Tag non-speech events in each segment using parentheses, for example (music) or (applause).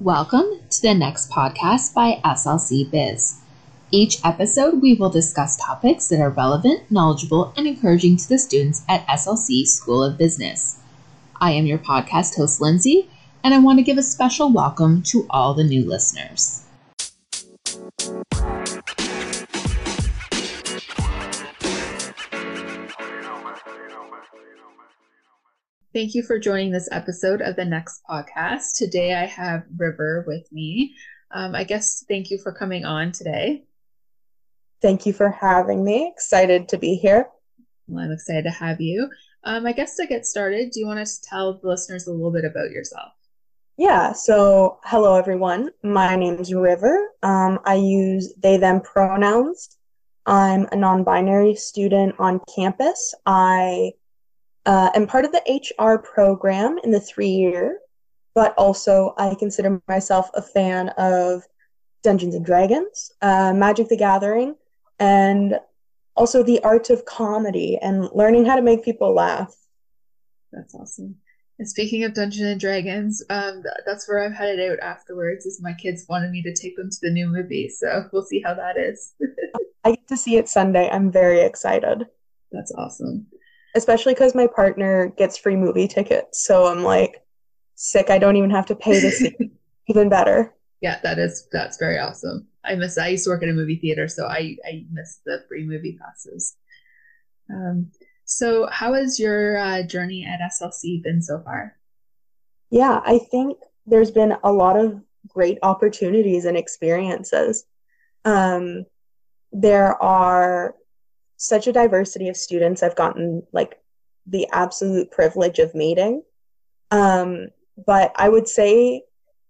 Welcome to the next podcast by SLC Biz. Each episode, we will discuss topics that are relevant, knowledgeable, and encouraging to the students at SLC School of Business. I am your podcast host, Lindsay, and I want to give a special welcome to all the new listeners. Thank you for joining this episode of the next podcast. Today I have River with me. Um, I guess thank you for coming on today. Thank you for having me. Excited to be here. Well, I'm excited to have you. Um, I guess to get started, do you want to tell the listeners a little bit about yourself? Yeah, so hello everyone. My name is River. Um, I use they, them pronouns. I'm a non binary student on campus. I uh, am part of the HR program in the three year, but also I consider myself a fan of Dungeons and Dragons, uh, Magic the Gathering, and also the art of comedy and learning how to make people laugh. That's awesome. And speaking of Dungeons and Dragons, um, that's where I'm headed out afterwards. Is my kids wanted me to take them to the new movie, so we'll see how that is. (laughs) I get to see it Sunday. I'm very excited. That's awesome especially because my partner gets free movie tickets. So I'm like, sick. I don't even have to pay to see. (laughs) even better. Yeah, that is that's very awesome. I miss. I used to work at a movie theater, so I I miss the free movie passes. Um, so how has your uh, journey at SLC been so far? Yeah, I think there's been a lot of great opportunities and experiences. Um, there are such a diversity of students I've gotten like the absolute privilege of meeting. Um, but I would say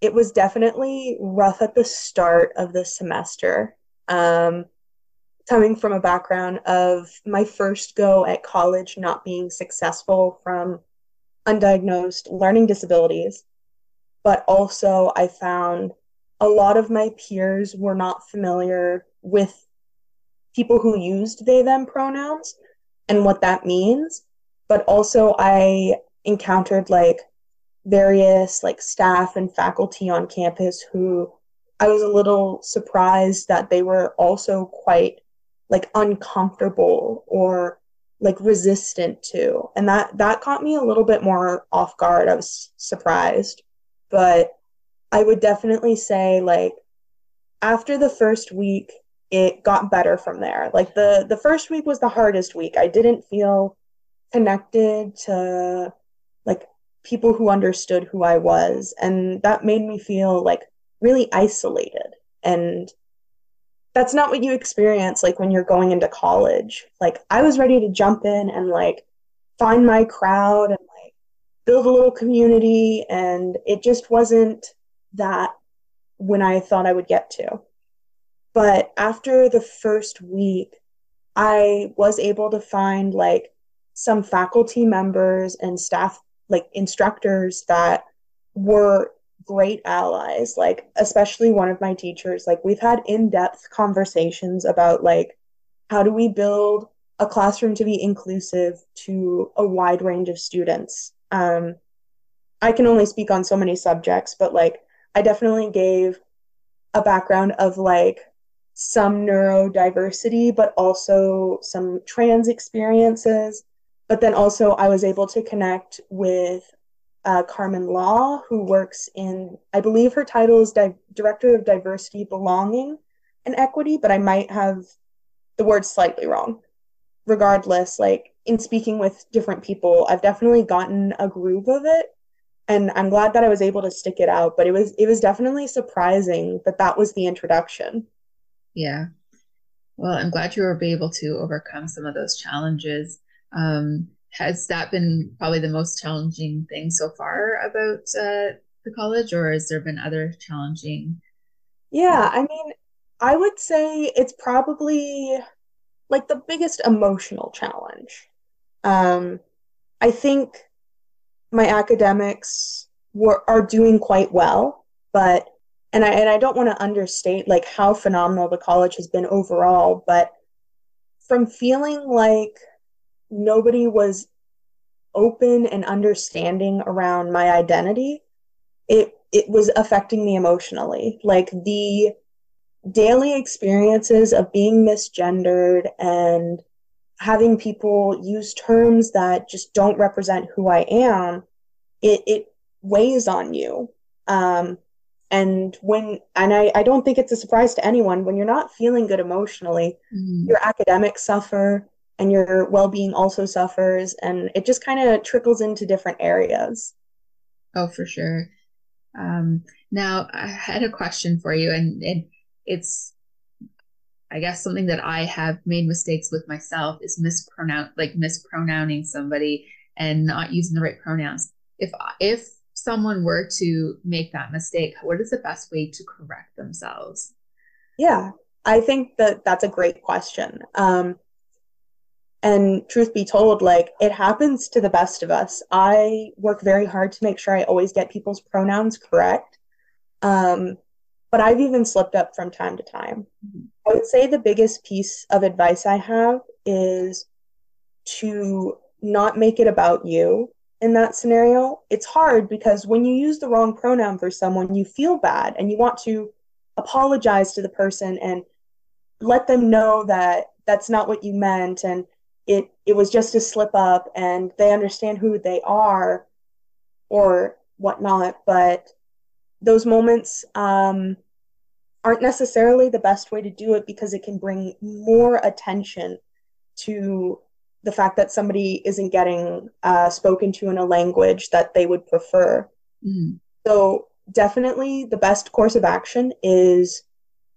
it was definitely rough at the start of the semester. Um, coming from a background of my first go at college not being successful from undiagnosed learning disabilities, but also I found a lot of my peers were not familiar with people who used they them pronouns and what that means. But also i encountered like various like staff and faculty on campus who i was a little surprised that they were also quite like uncomfortable or like resistant to. And that that caught me a little bit more off guard. I was surprised. But i would definitely say like after the first week it got better from there. Like the the first week was the hardest week. I didn't feel connected to like people who understood who I was and that made me feel like really isolated and that's not what you experience like when you're going into college. Like I was ready to jump in and like find my crowd and like build a little community and it just wasn't that when I thought I would get to. But after the first week, I was able to find like some faculty members and staff, like instructors that were great allies. Like, especially one of my teachers, like, we've had in depth conversations about like, how do we build a classroom to be inclusive to a wide range of students? Um, I can only speak on so many subjects, but like, I definitely gave a background of like some neurodiversity, but also some trans experiences. But then also, I was able to connect with uh, Carmen Law, who works in, I believe her title is Di- Director of Diversity, Belonging, and Equity, but I might have the word slightly wrong. Regardless, like in speaking with different people, I've definitely gotten a groove of it. And I'm glad that I was able to stick it out, but it was it was definitely surprising that that was the introduction. Yeah. Well, I'm glad you were able to overcome some of those challenges. Um, has that been probably the most challenging thing so far about uh, the college, or has there been other challenging? Yeah, I mean, I would say it's probably like the biggest emotional challenge. Um, I think my academics were are doing quite well, but and I and I don't want to understate like how phenomenal the college has been overall, but from feeling like nobody was open and understanding around my identity, it it was affecting me emotionally. Like the daily experiences of being misgendered and having people use terms that just don't represent who I am, it, it weighs on you. Um, and when, and I, I don't think it's a surprise to anyone, when you're not feeling good emotionally, mm. your academics suffer and your well being also suffers. And it just kind of trickles into different areas. Oh, for sure. Um, now, I had a question for you, and, and it's I guess something that I have made mistakes with myself is mispronounce like mispronouncing somebody and not using the right pronouns. If if someone were to make that mistake, what is the best way to correct themselves? Yeah, I think that that's a great question. Um, and truth be told, like it happens to the best of us. I work very hard to make sure I always get people's pronouns correct. Um, but I've even slipped up from time to time. Mm-hmm. I would say the biggest piece of advice I have is to not make it about you in that scenario. It's hard because when you use the wrong pronoun for someone, you feel bad and you want to apologize to the person and let them know that that's not what you meant and it it was just a slip up and they understand who they are or whatnot but those moments um, aren't necessarily the best way to do it because it can bring more attention to the fact that somebody isn't getting uh, spoken to in a language that they would prefer. Mm. So, definitely the best course of action is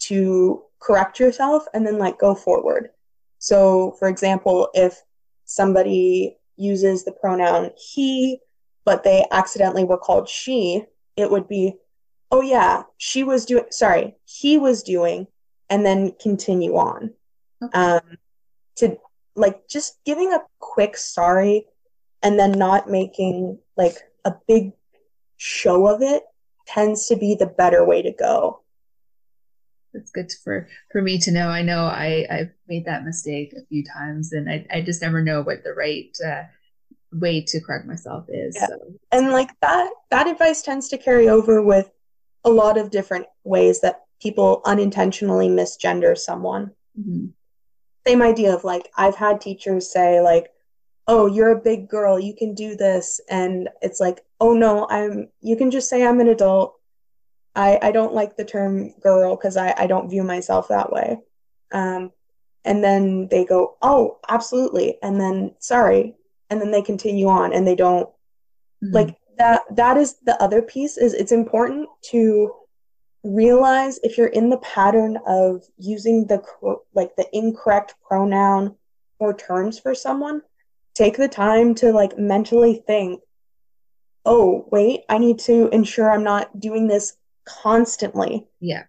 to correct yourself and then like go forward. So, for example, if somebody uses the pronoun he, but they accidentally were called she, it would be, oh yeah, she was doing, sorry, he was doing, and then continue on. Okay. Um, to like just giving a quick sorry and then not making like a big show of it tends to be the better way to go. That's good for for me to know. I know I I've made that mistake a few times, and I I just never know what the right uh, way to correct myself is. Yeah. So. And like that that advice tends to carry over with a lot of different ways that people unintentionally misgender someone. Mm-hmm. Same idea of like I've had teachers say like, "Oh, you're a big girl, you can do this," and it's like, "Oh no, I'm. You can just say I'm an adult. I I don't like the term girl because I I don't view myself that way." Um, and then they go, "Oh, absolutely," and then sorry, and then they continue on and they don't mm-hmm. like that that is the other piece is it's important to realize if you're in the pattern of using the like the incorrect pronoun or terms for someone take the time to like mentally think oh wait i need to ensure i'm not doing this constantly. Yeah.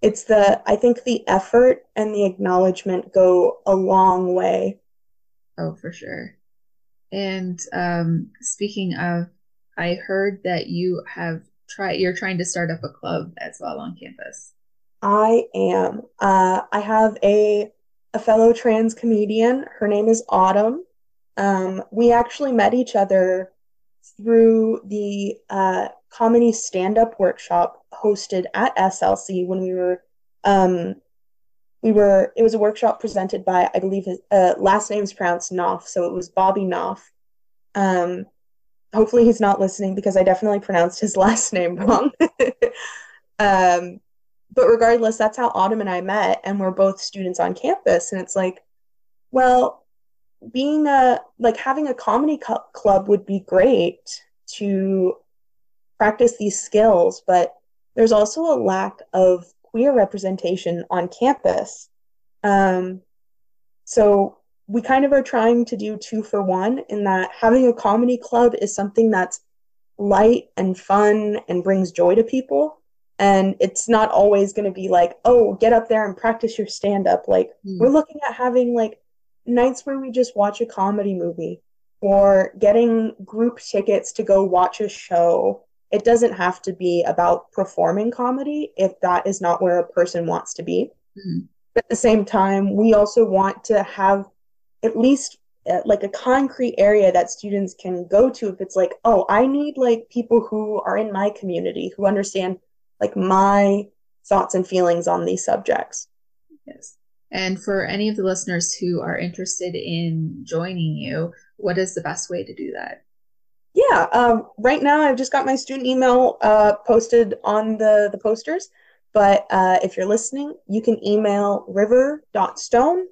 It's the i think the effort and the acknowledgement go a long way. Oh for sure. And um, speaking of, I heard that you have tried. You're trying to start up a club as well on campus. I am. Uh, I have a a fellow trans comedian. Her name is Autumn. Um, we actually met each other through the uh, comedy stand up workshop hosted at SLC when we were um, we were it was a workshop presented by i believe his uh, last name's pronounced knopf so it was bobby knopf um hopefully he's not listening because i definitely pronounced his (laughs) last name wrong (laughs) um but regardless that's how autumn and i met and we're both students on campus and it's like well being a like having a comedy club would be great to practice these skills but there's also a lack of queer representation on campus. Um, so we kind of are trying to do two for one in that having a comedy club is something that's light and fun and brings joy to people. And it's not always going to be like, oh, get up there and practice your stand up. Like, mm. we're looking at having like nights where we just watch a comedy movie or getting group tickets to go watch a show it doesn't have to be about performing comedy if that is not where a person wants to be. Mm-hmm. At the same time, we also want to have at least uh, like a concrete area that students can go to if it's like oh i need like people who are in my community who understand like my thoughts and feelings on these subjects. Yes. And for any of the listeners who are interested in joining you what is the best way to do that? Yeah um, right now i've just got my student email uh, posted on the the posters. But uh, if you're listening you can email river.stone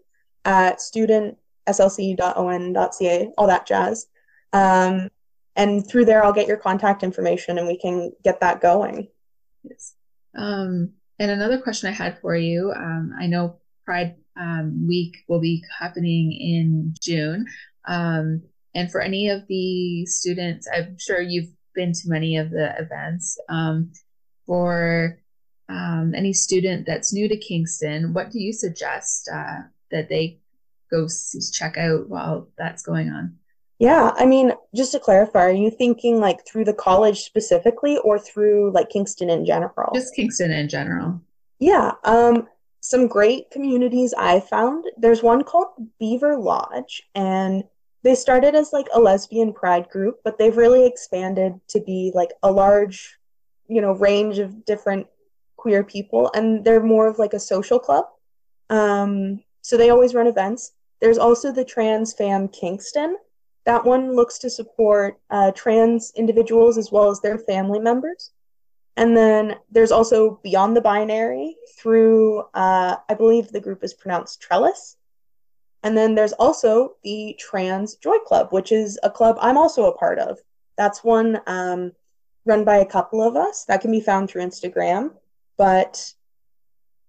at student slc.on.ca, all that jazz. Um, and through there, I'll get your contact information and we can get that going. Yes. Um, and another question I had for you um, I know Pride um, Week will be happening in June. Um, and for any of the students, I'm sure you've been to many of the events. Um, for any student that's new to Kingston, what do you suggest uh, that they go check out while that's going on? Yeah, I mean, just to clarify, are you thinking like through the college specifically or through like Kingston in general? Just Kingston in general. Yeah, um, some great communities I found. There's one called Beaver Lodge, and they started as like a lesbian pride group, but they've really expanded to be like a large, you know, range of different queer people, and they're more of like a social club. Um, so they always run events. There's also the Trans Fam Kingston. That one looks to support uh, trans individuals as well as their family members. And then there's also Beyond the Binary through, uh, I believe the group is pronounced Trellis. And then there's also the Trans Joy Club, which is a club I'm also a part of. That's one um, run by a couple of us that can be found through Instagram. But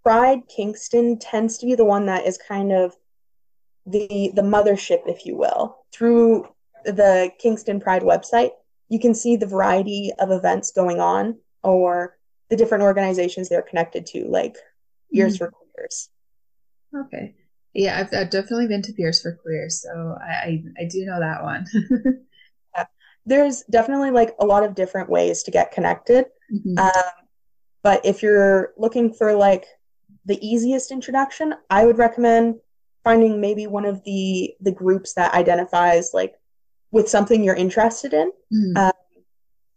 Pride Kingston tends to be the one that is kind of the the mothership, if you will, through the Kingston Pride website. You can see the variety of events going on or the different organizations they're connected to, like Peers mm-hmm. for Queers. Okay. Yeah, I've, I've, definitely been to Peers for Queers, so I, I, I do know that one. (laughs) yeah. There's definitely like a lot of different ways to get connected. Mm-hmm. Um, but if you're looking for like the easiest introduction, I would recommend finding maybe one of the the groups that identifies like with something you're interested in. Mm. Um,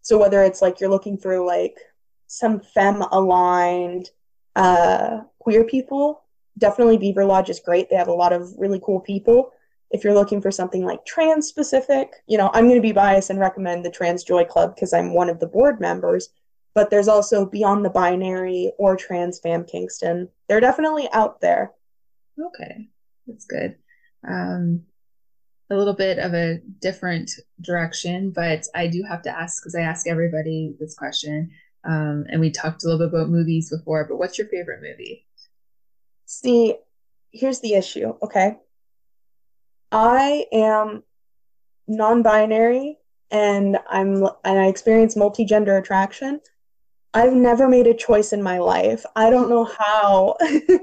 so whether it's like you're looking for like some fem aligned uh, queer people, definitely Beaver Lodge is great. They have a lot of really cool people. If you're looking for something like trans specific, you know, I'm going to be biased and recommend the Trans Joy Club because I'm one of the board members. But there's also Beyond the Binary or Trans Fam Kingston. They're definitely out there. Okay. That's good. Um, a little bit of a different direction, but I do have to ask because I ask everybody this question. Um, and we talked a little bit about movies before, but what's your favorite movie? See, here's the issue, okay? I am non-binary and I'm and I experience multi-gender attraction. I've never made a choice in my life. I don't know how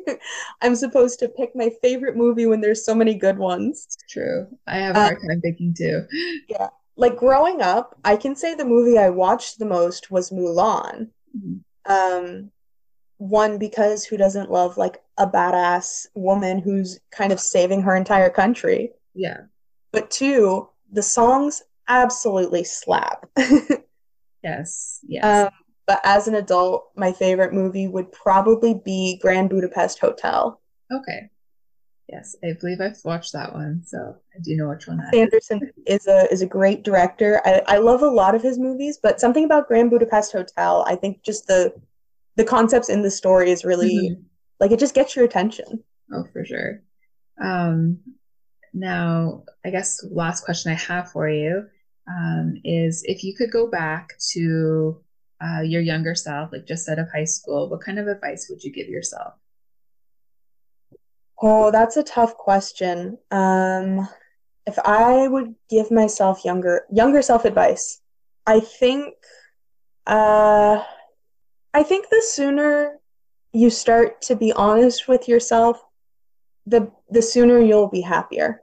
(laughs) I'm supposed to pick my favorite movie when there's so many good ones. It's true. I have a hard um, time picking too. Yeah. Like growing up, I can say the movie I watched the most was Mulan. Mm-hmm. Um, one because who doesn't love like a badass woman who's kind of saving her entire country? Yeah. But two, the songs absolutely slap. (laughs) yes. Yes. Um, but as an adult, my favorite movie would probably be Grand Budapest Hotel. Okay. Yes, I believe I've watched that one, so I do know which one that Anderson is. is a is a great director. I, I love a lot of his movies, but something about Grand Budapest Hotel, I think just the the concepts in the story is really mm-hmm. like it just gets your attention. Oh, for sure. Um, now, I guess last question I have for you um, is if you could go back to uh, your younger self, like just out of high school, what kind of advice would you give yourself? Oh, that's a tough question. Um, if I would give myself younger younger self advice, I think uh, I think the sooner you start to be honest with yourself, the the sooner you'll be happier.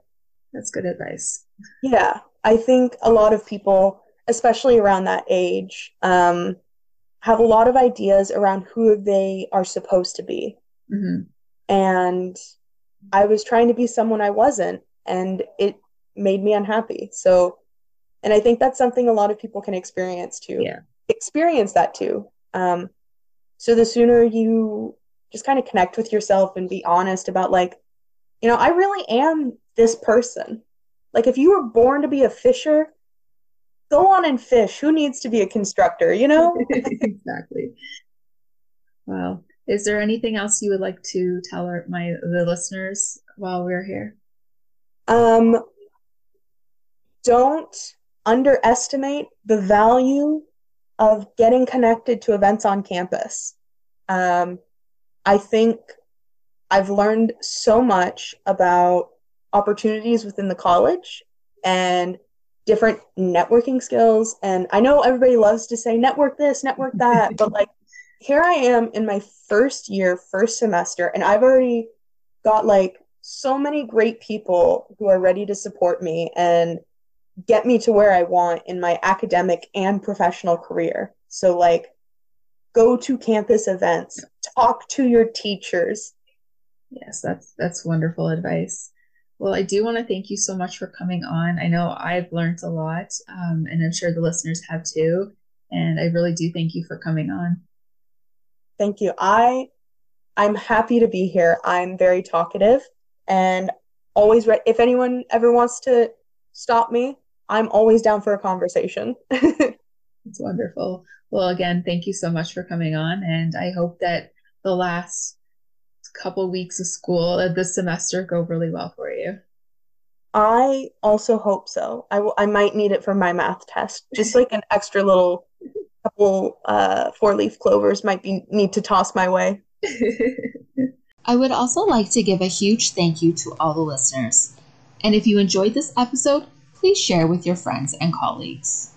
That's good advice. Yeah, I think a lot of people, especially around that age, um, have a lot of ideas around who they are supposed to be. Mm-hmm. And I was trying to be someone I wasn't. And it made me unhappy. So, and I think that's something a lot of people can experience too. Yeah. Experience that too. Um, so the sooner you just kind of connect with yourself and be honest about like, you know, I really am this person. Like if you were born to be a fisher, go on and fish. Who needs to be a constructor, you know? (laughs) exactly. Wow. Is there anything else you would like to tell our, my the listeners while we're here? Um don't underestimate the value of getting connected to events on campus. Um, I think I've learned so much about opportunities within the college and different networking skills. And I know everybody loves to say network this, network that, (laughs) but like here I am in my first year, first semester, and I've already got like so many great people who are ready to support me and get me to where I want in my academic and professional career. So, like, go to campus events, talk to your teachers. Yes, that's that's wonderful advice. Well, I do want to thank you so much for coming on. I know I've learned a lot, um, and I'm sure the listeners have too. And I really do thank you for coming on. Thank you. I I'm happy to be here. I'm very talkative and always ready. If anyone ever wants to stop me, I'm always down for a conversation. (laughs) It's wonderful. Well, again, thank you so much for coming on. And I hope that the last couple weeks of school uh, this semester go really well for you. I also hope so. I, w- I might need it for my math test. Just like an extra little couple uh, four leaf clovers might be need to toss my way. (laughs) I would also like to give a huge thank you to all the listeners. And if you enjoyed this episode, please share with your friends and colleagues.